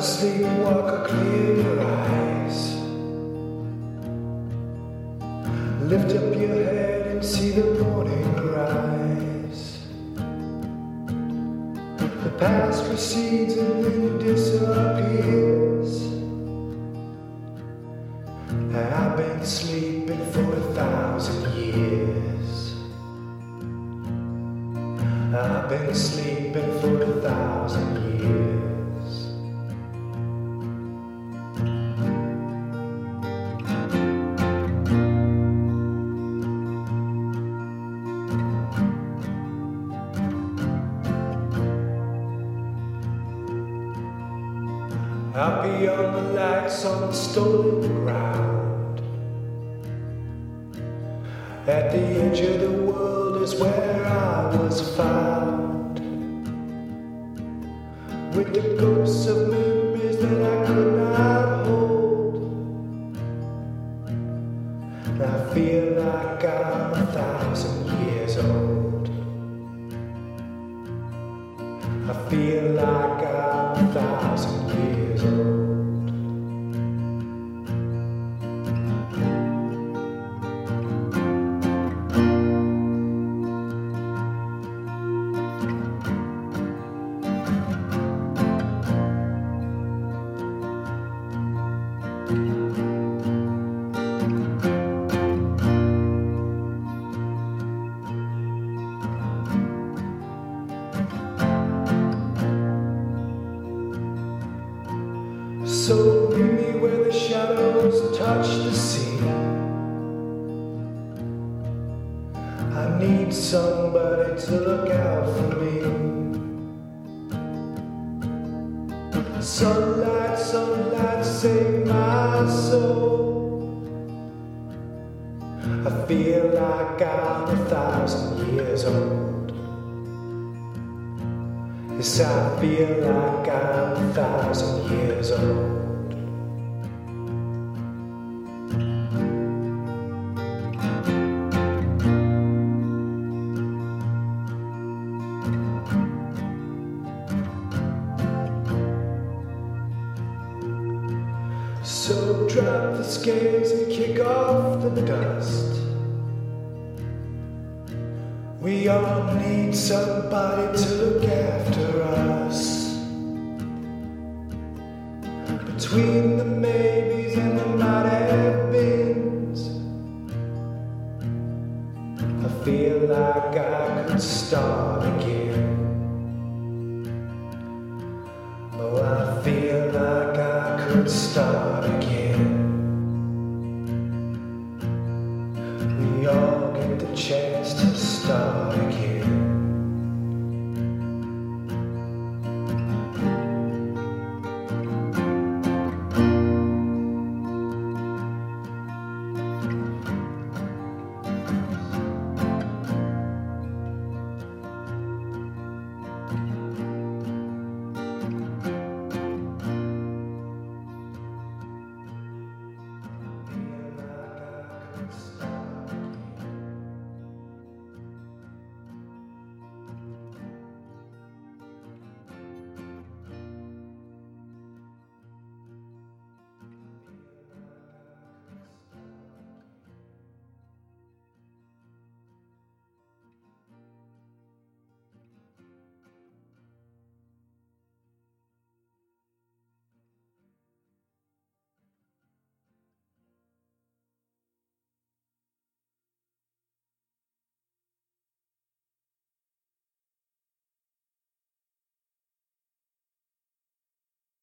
Sleepwalker, sleepwalker, clear your eyes. Lift up your head and see the morning rise. The past recedes and then disappears. I've been sleeping for a thousand years. I've been sleeping for a thousand years. Out beyond the lights on the stolen ground. At the edge of the world is where I was found. With the ghosts of memories that I could not hold. I feel like I'm a thousand years old. I feel like I'm a thousand So meet me where the shadows touch the sea. I need somebody to look out for me. Sunlight, sunlight, save my soul. I feel like I'm a thousand years old. Yes, I feel like I'm a thousand years old. So drop the scales and kick off the dust. We all need somebody to look after us. Between the maybes and the might have beens, I feel like I could start again.